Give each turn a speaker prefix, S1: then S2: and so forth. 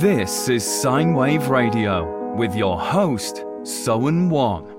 S1: This is Sine Wave Radio with your host, Soen Wong.